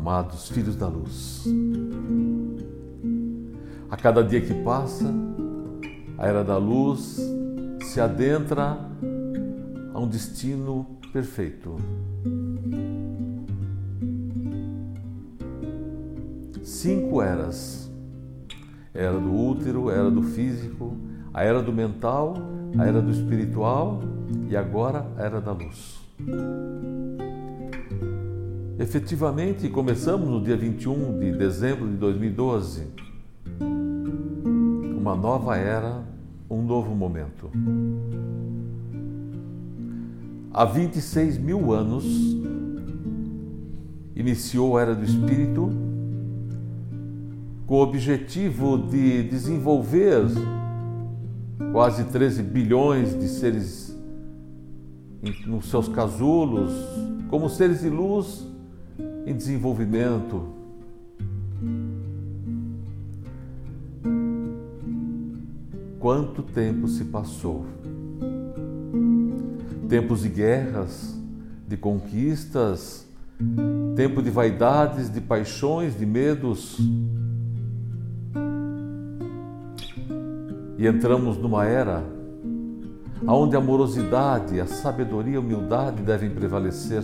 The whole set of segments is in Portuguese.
amados filhos da luz. A cada dia que passa, a era da luz se adentra a um destino perfeito. Cinco eras: era do útero, era do físico, a era do mental, a era do espiritual e agora a era da luz. Efetivamente, começamos no dia 21 de dezembro de 2012 uma nova era, um novo momento. Há 26 mil anos iniciou a era do Espírito com o objetivo de desenvolver quase 13 bilhões de seres nos seus casulos, como seres de luz em desenvolvimento. Quanto tempo se passou? Tempos de guerras, de conquistas, tempo de vaidades, de paixões, de medos. E entramos numa era onde a amorosidade, a sabedoria e a humildade devem prevalecer.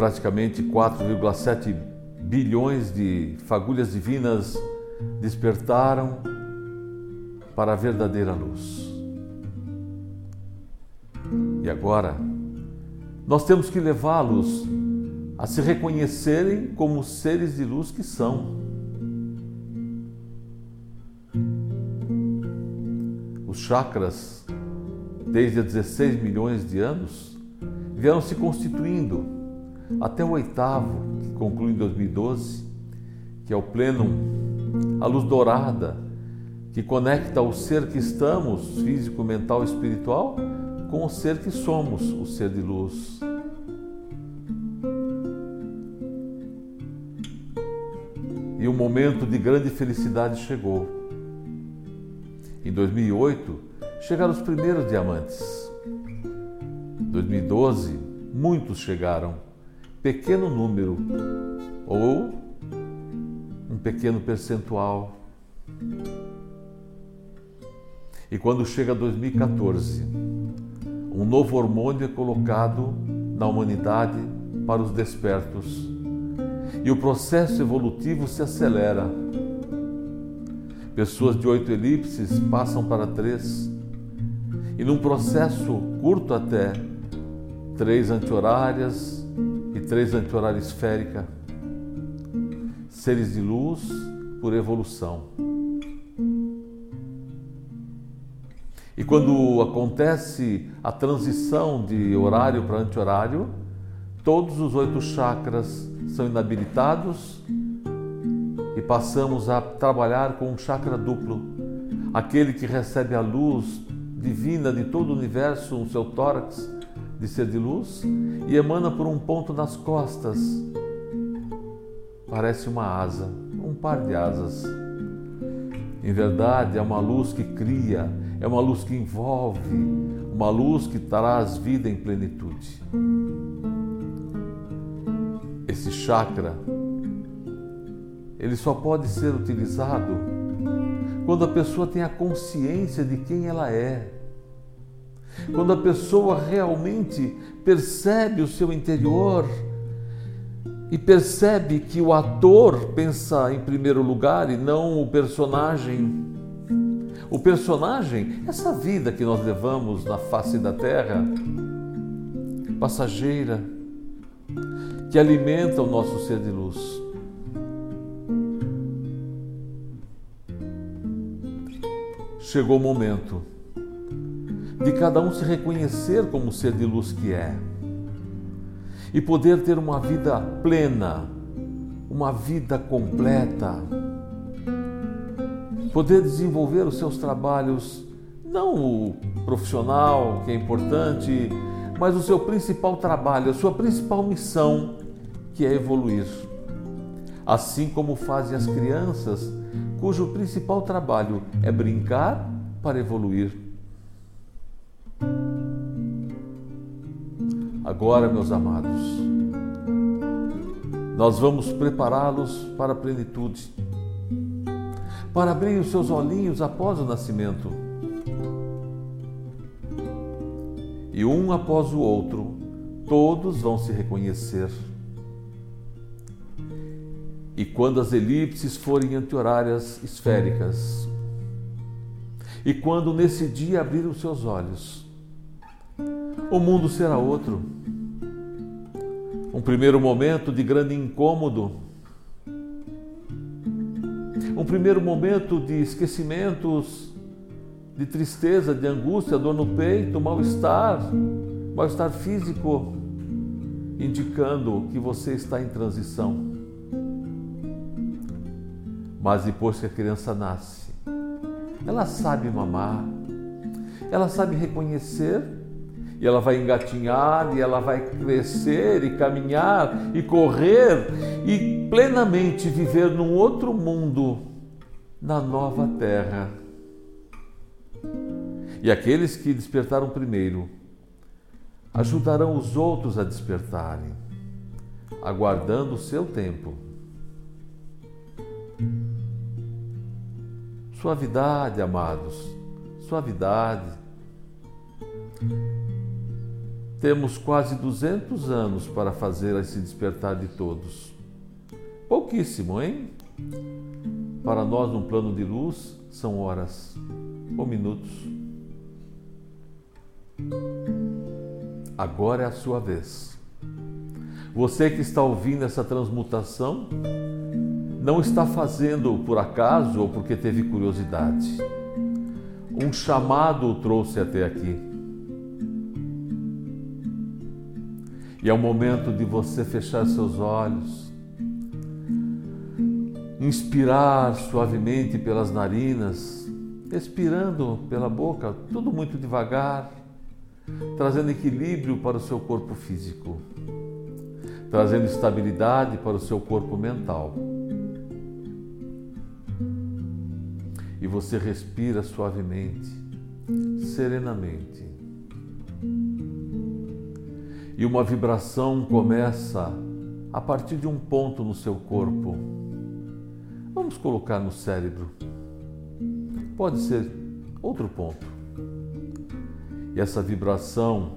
Praticamente 4,7 bilhões de fagulhas divinas despertaram para a verdadeira luz. E agora, nós temos que levá-los a se reconhecerem como seres de luz que são. Os chakras, desde há 16 milhões de anos, vieram se constituindo até o oitavo, que conclui em 2012, que é o pleno, a luz dourada, que conecta o ser que estamos, físico, mental e espiritual, com o ser que somos, o ser de luz. E um momento de grande felicidade chegou. Em 2008, chegaram os primeiros diamantes. Em 2012, muitos chegaram pequeno número ou um pequeno percentual. E quando chega 2014, um novo hormônio é colocado na humanidade para os despertos. E o processo evolutivo se acelera. Pessoas de oito elipses passam para três. E num processo curto até, três anti-horárias, três anti-horária esférica, seres de luz por evolução. E quando acontece a transição de horário para anti-horário, todos os oito chakras são inabilitados e passamos a trabalhar com um chakra duplo, aquele que recebe a luz divina de todo o universo no seu tórax de ser de luz e emana por um ponto nas costas. Parece uma asa, um par de asas. Em verdade, é uma luz que cria, é uma luz que envolve, uma luz que traz vida em plenitude. Esse chakra, ele só pode ser utilizado quando a pessoa tem a consciência de quem ela é quando a pessoa realmente percebe o seu interior e percebe que o ator pensa em primeiro lugar e não o personagem. O personagem, essa vida que nós levamos na face da terra, passageira, que alimenta o nosso ser de luz. Chegou o momento de cada um se reconhecer como ser de luz que é e poder ter uma vida plena, uma vida completa, poder desenvolver os seus trabalhos, não o profissional, que é importante, mas o seu principal trabalho, a sua principal missão, que é evoluir. Assim como fazem as crianças, cujo principal trabalho é brincar para evoluir. Agora, meus amados, nós vamos prepará-los para a plenitude, para abrir os seus olhinhos após o nascimento. E um após o outro, todos vão se reconhecer. E quando as elipses forem anti-horárias esféricas, e quando nesse dia abrir os seus olhos, o mundo será outro. Um primeiro momento de grande incômodo, um primeiro momento de esquecimentos, de tristeza, de angústia, dor no peito, mal-estar, mal-estar físico, indicando que você está em transição. Mas depois que a criança nasce, ela sabe mamar, ela sabe reconhecer e ela vai engatinhar e ela vai crescer e caminhar e correr e plenamente viver num outro mundo, na nova terra. E aqueles que despertaram primeiro ajudarão os outros a despertarem, aguardando o seu tempo. Suavidade, amados, suavidade. Temos quase 200 anos para fazer esse despertar de todos. Pouquíssimo, hein? Para nós, num plano de luz, são horas ou minutos. Agora é a sua vez. Você que está ouvindo essa transmutação, não está fazendo por acaso ou porque teve curiosidade. Um chamado o trouxe até aqui. E é o momento de você fechar seus olhos, inspirar suavemente pelas narinas, expirando pela boca, tudo muito devagar, trazendo equilíbrio para o seu corpo físico, trazendo estabilidade para o seu corpo mental. e você respira suavemente, serenamente. E uma vibração começa a partir de um ponto no seu corpo. Vamos colocar no cérebro. Pode ser outro ponto. E essa vibração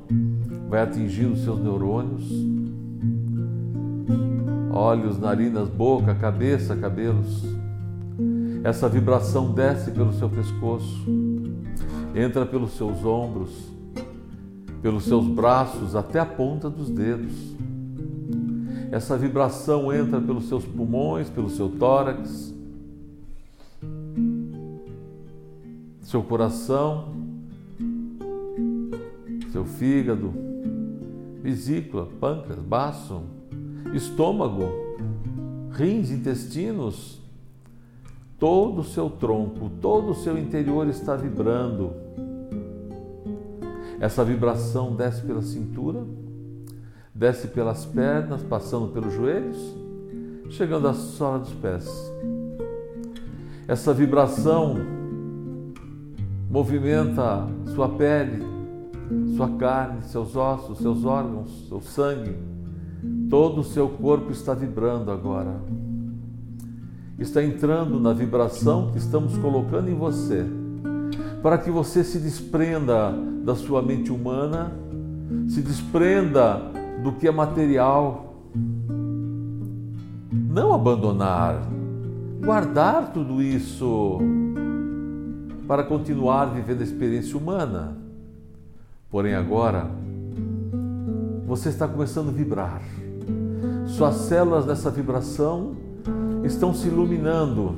vai atingir os seus neurônios, olhos, narinas, boca, cabeça, cabelos essa vibração desce pelo seu pescoço, entra pelos seus ombros, pelos seus braços até a ponta dos dedos. Essa vibração entra pelos seus pulmões, pelo seu tórax, seu coração, seu fígado, vesícula, pâncreas, baço, estômago, rins, intestinos, todo o seu tronco, todo o seu interior está vibrando. Essa vibração desce pela cintura, desce pelas pernas, passando pelos joelhos, chegando à sola dos pés. Essa vibração movimenta sua pele, sua carne, seus ossos, seus órgãos, seu sangue. Todo o seu corpo está vibrando agora está entrando na vibração que estamos colocando em você, para que você se desprenda da sua mente humana, se desprenda do que é material. Não abandonar, guardar tudo isso para continuar vivendo a experiência humana. Porém, agora, você está começando a vibrar. Suas células dessa vibração estão se iluminando.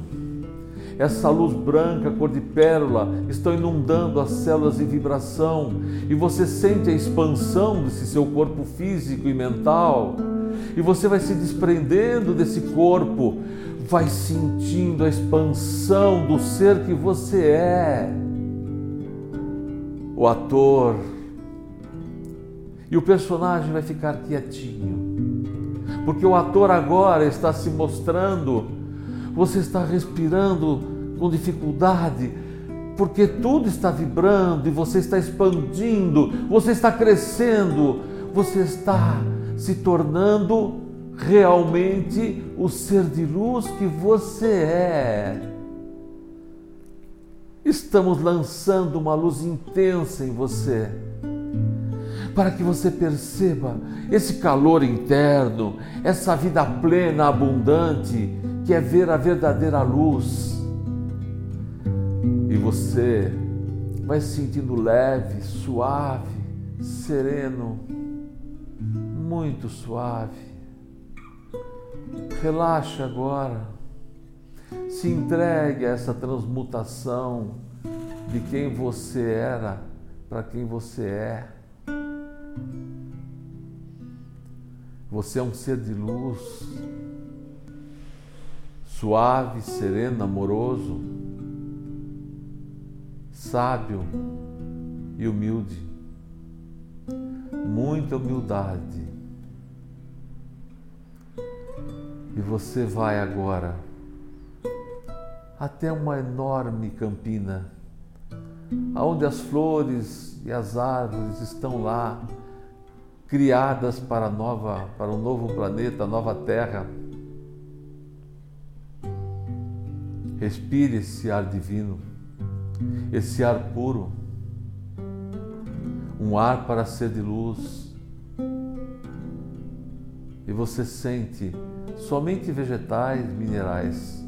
Essa luz branca, cor de pérola, estão inundando as células de vibração e você sente a expansão desse seu corpo físico e mental. E você vai se desprendendo desse corpo, vai sentindo a expansão do ser que você é. O ator. E o personagem vai ficar quietinho porque o ator agora está se mostrando, você está respirando com dificuldade, porque tudo está vibrando e você está expandindo, você está crescendo, você está se tornando realmente o ser de luz que você é. Estamos lançando uma luz intensa em você, para que você perceba esse calor interno, essa vida plena, abundante, que é ver a verdadeira luz. E você vai se sentindo leve, suave, sereno, muito suave. Relaxa agora. Se entregue a essa transmutação de quem você era para quem você é. Você é um ser de luz, suave, sereno, amoroso, sábio e humilde. Muita humildade. E você vai agora até uma enorme campina, onde as flores e as árvores estão lá, criadas para, nova, para um novo planeta, nova Terra. Respire esse ar divino, esse ar puro, um ar para ser de luz. E você sente somente vegetais, minerais.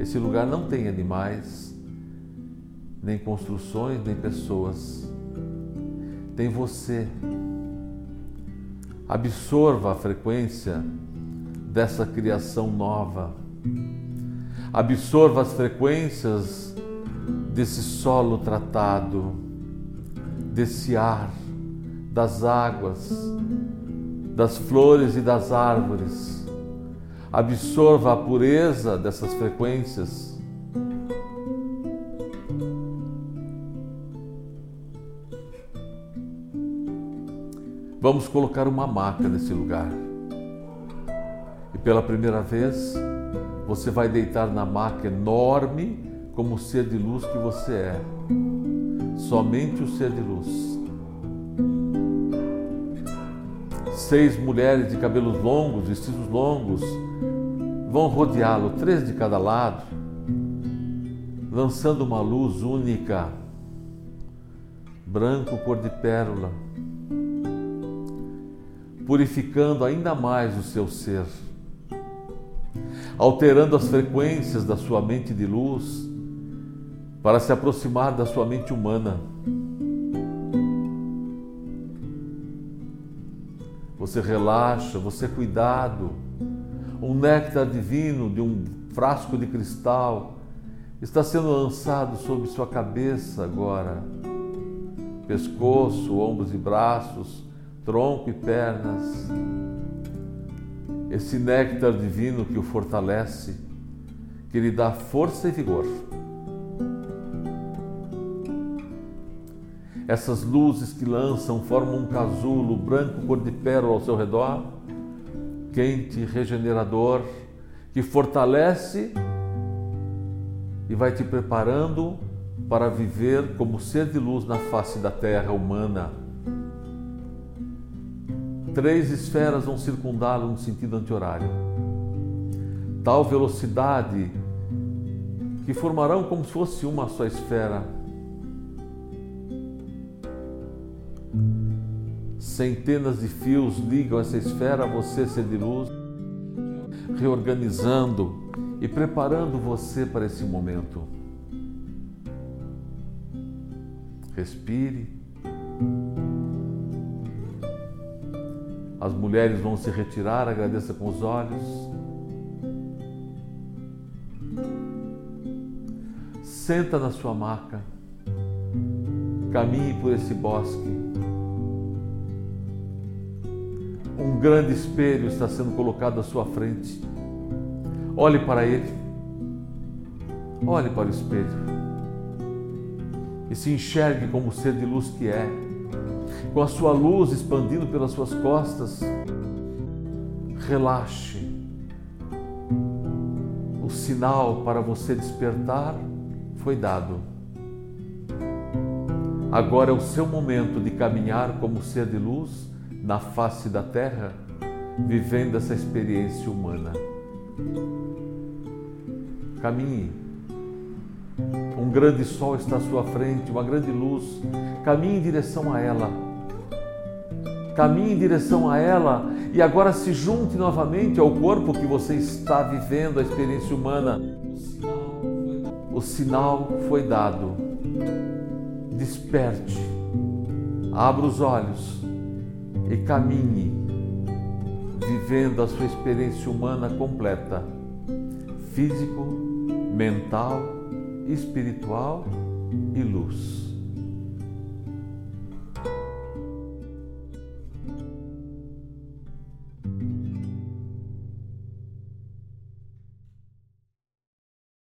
Esse lugar não tem animais, nem construções, nem pessoas. Tem você. Absorva a frequência dessa criação nova. Absorva as frequências desse solo tratado, desse ar, das águas, das flores e das árvores absorva a pureza dessas frequências. Vamos colocar uma maca nesse lugar. E pela primeira vez, você vai deitar na maca enorme como o ser de luz que você é. Somente o ser de luz. Seis mulheres de cabelos longos, vestidos longos, vão rodeá-lo, três de cada lado, lançando uma luz única, branco cor de pérola, purificando ainda mais o seu ser, alterando as frequências da sua mente de luz para se aproximar da sua mente humana. Você relaxa, você é cuidado um néctar divino de um frasco de cristal está sendo lançado sobre sua cabeça agora. Pescoço, ombros e braços, tronco e pernas. Esse néctar divino que o fortalece, que lhe dá força e vigor. Essas luzes que lançam formam um casulo branco cor de pérola ao seu redor quente, regenerador, que fortalece e vai te preparando para viver como ser de luz na face da terra humana. Três esferas vão circundá-lo no sentido anti-horário. Tal velocidade que formarão como se fosse uma só esfera Centenas de fios ligam essa esfera a você, ser de luz, reorganizando e preparando você para esse momento. Respire. As mulheres vão se retirar, agradeça com os olhos. Senta na sua maca, caminhe por esse bosque Um grande espelho está sendo colocado à sua frente. Olhe para ele. Olhe para o espelho. E se enxergue como o ser de luz que é, com a sua luz expandindo pelas suas costas. Relaxe. O sinal para você despertar foi dado. Agora é o seu momento de caminhar como ser de luz na face da terra, vivendo essa experiência humana. Caminhe. Um grande sol está à sua frente, uma grande luz. Caminhe em direção a ela. Caminhe em direção a ela e agora se junte novamente ao corpo que você está vivendo a experiência humana. O sinal foi dado. Desperte, abra os olhos e caminhe, vivendo a sua experiência humana completa, físico, mental, espiritual e luz.